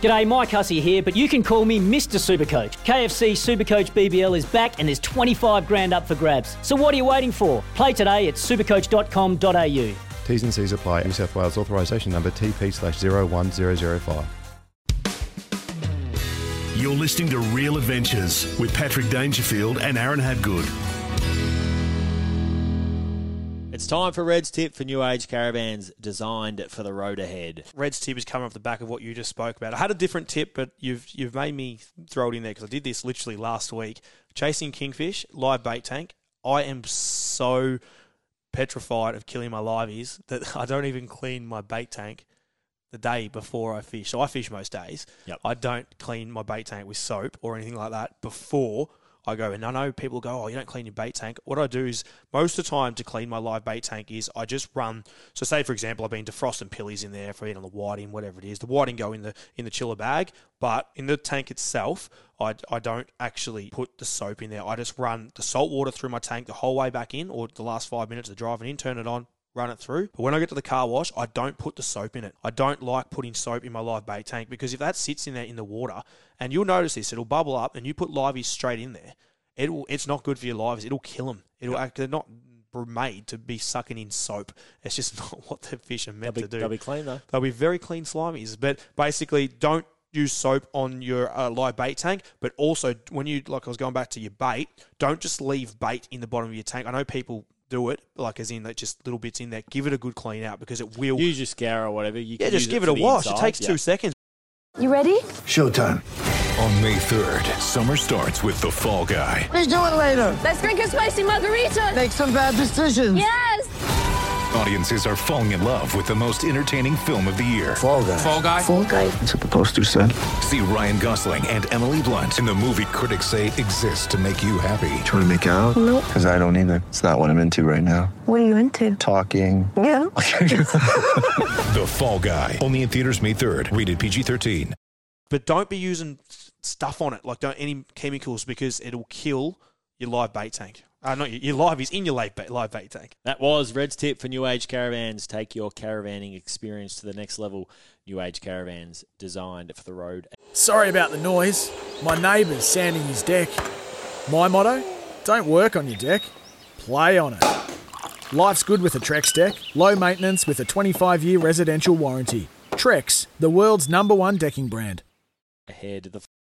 G'day, Mike Hussey here, but you can call me Mr. Supercoach. KFC Supercoach BBL is back and there's 25 grand up for grabs. So what are you waiting for? Play today at supercoach.com.au. T's and C's apply. New South Wales authorisation number TP slash 01005. You're listening to Real Adventures with Patrick Dangerfield and Aaron Hadgood. It's time for Red's tip for new age caravans designed for the road ahead. Red's tip is coming off the back of what you just spoke about. I had a different tip, but you've you've made me throw it in there because I did this literally last week. Chasing kingfish, live bait tank. I am so petrified of killing my liveys that I don't even clean my bait tank the day before I fish. So I fish most days. Yep. I don't clean my bait tank with soap or anything like that before I go. And I know people go, oh, you don't clean your bait tank. What I do is most of the time to clean my live bait tank is I just run. So say for example, I've been defrosting pillies in there, for eating on the whiting, whatever it is. The whiting go in the in the chiller bag, but in the tank itself, I, I don't actually put the soap in there. I just run the salt water through my tank the whole way back in, or the last five minutes of driving in, turn it on, run it through. But when I get to the car wash, I don't put the soap in it. I don't like putting soap in my live bait tank because if that sits in there in the water, and you'll notice this, it'll bubble up, and you put liveys straight in there. It will. It's not good for your lives. It'll kill them. It'll. act They're not made to be sucking in soap. It's just not what the fish are meant be, to do. they'll be clean though. They'll be very clean slimies. But basically, don't use soap on your uh, live bait tank. But also, when you like, I was going back to your bait. Don't just leave bait in the bottom of your tank. I know people do it, like as in like just little bits in there. Give it a good clean out because it will. Use your scour or whatever. You yeah, can just give it, for a wash. inside. It takes Yeah. two seconds. You ready? Showtime. On May 3rd, summer starts with The Fall Guy. Let's do it later. Let's drink a spicy margarita. Make some bad decisions. Yes. Audiences are falling in love with the most entertaining film of the year. Fall guy. Fall guy. Full guy. That's what the poster said. See Ryan Gosling and Emily Blunt in the movie critics say exists to make you happy. Trying to make it out? Nope. Because I don't either. It's not what I'm into right now. What are you into? Talking. Yeah. The Fall Guy. Only in theaters May 3rd. Rated PG-13. but don't be using stuff on it, like don't any chemicals, because it'll kill your live bait tank. Uh, not your, your live is in your live bait, live bait tank. That was Red's tip for new age caravans. Take your caravanning experience to the next level. New age caravans designed for the road. Sorry about the noise. My neighbour's sanding his deck. My motto don't work on your deck, play on it. Life's good with a Trex deck, low maintenance with a 25 year residential warranty. Trex, the world's number one decking brand. Ahead of the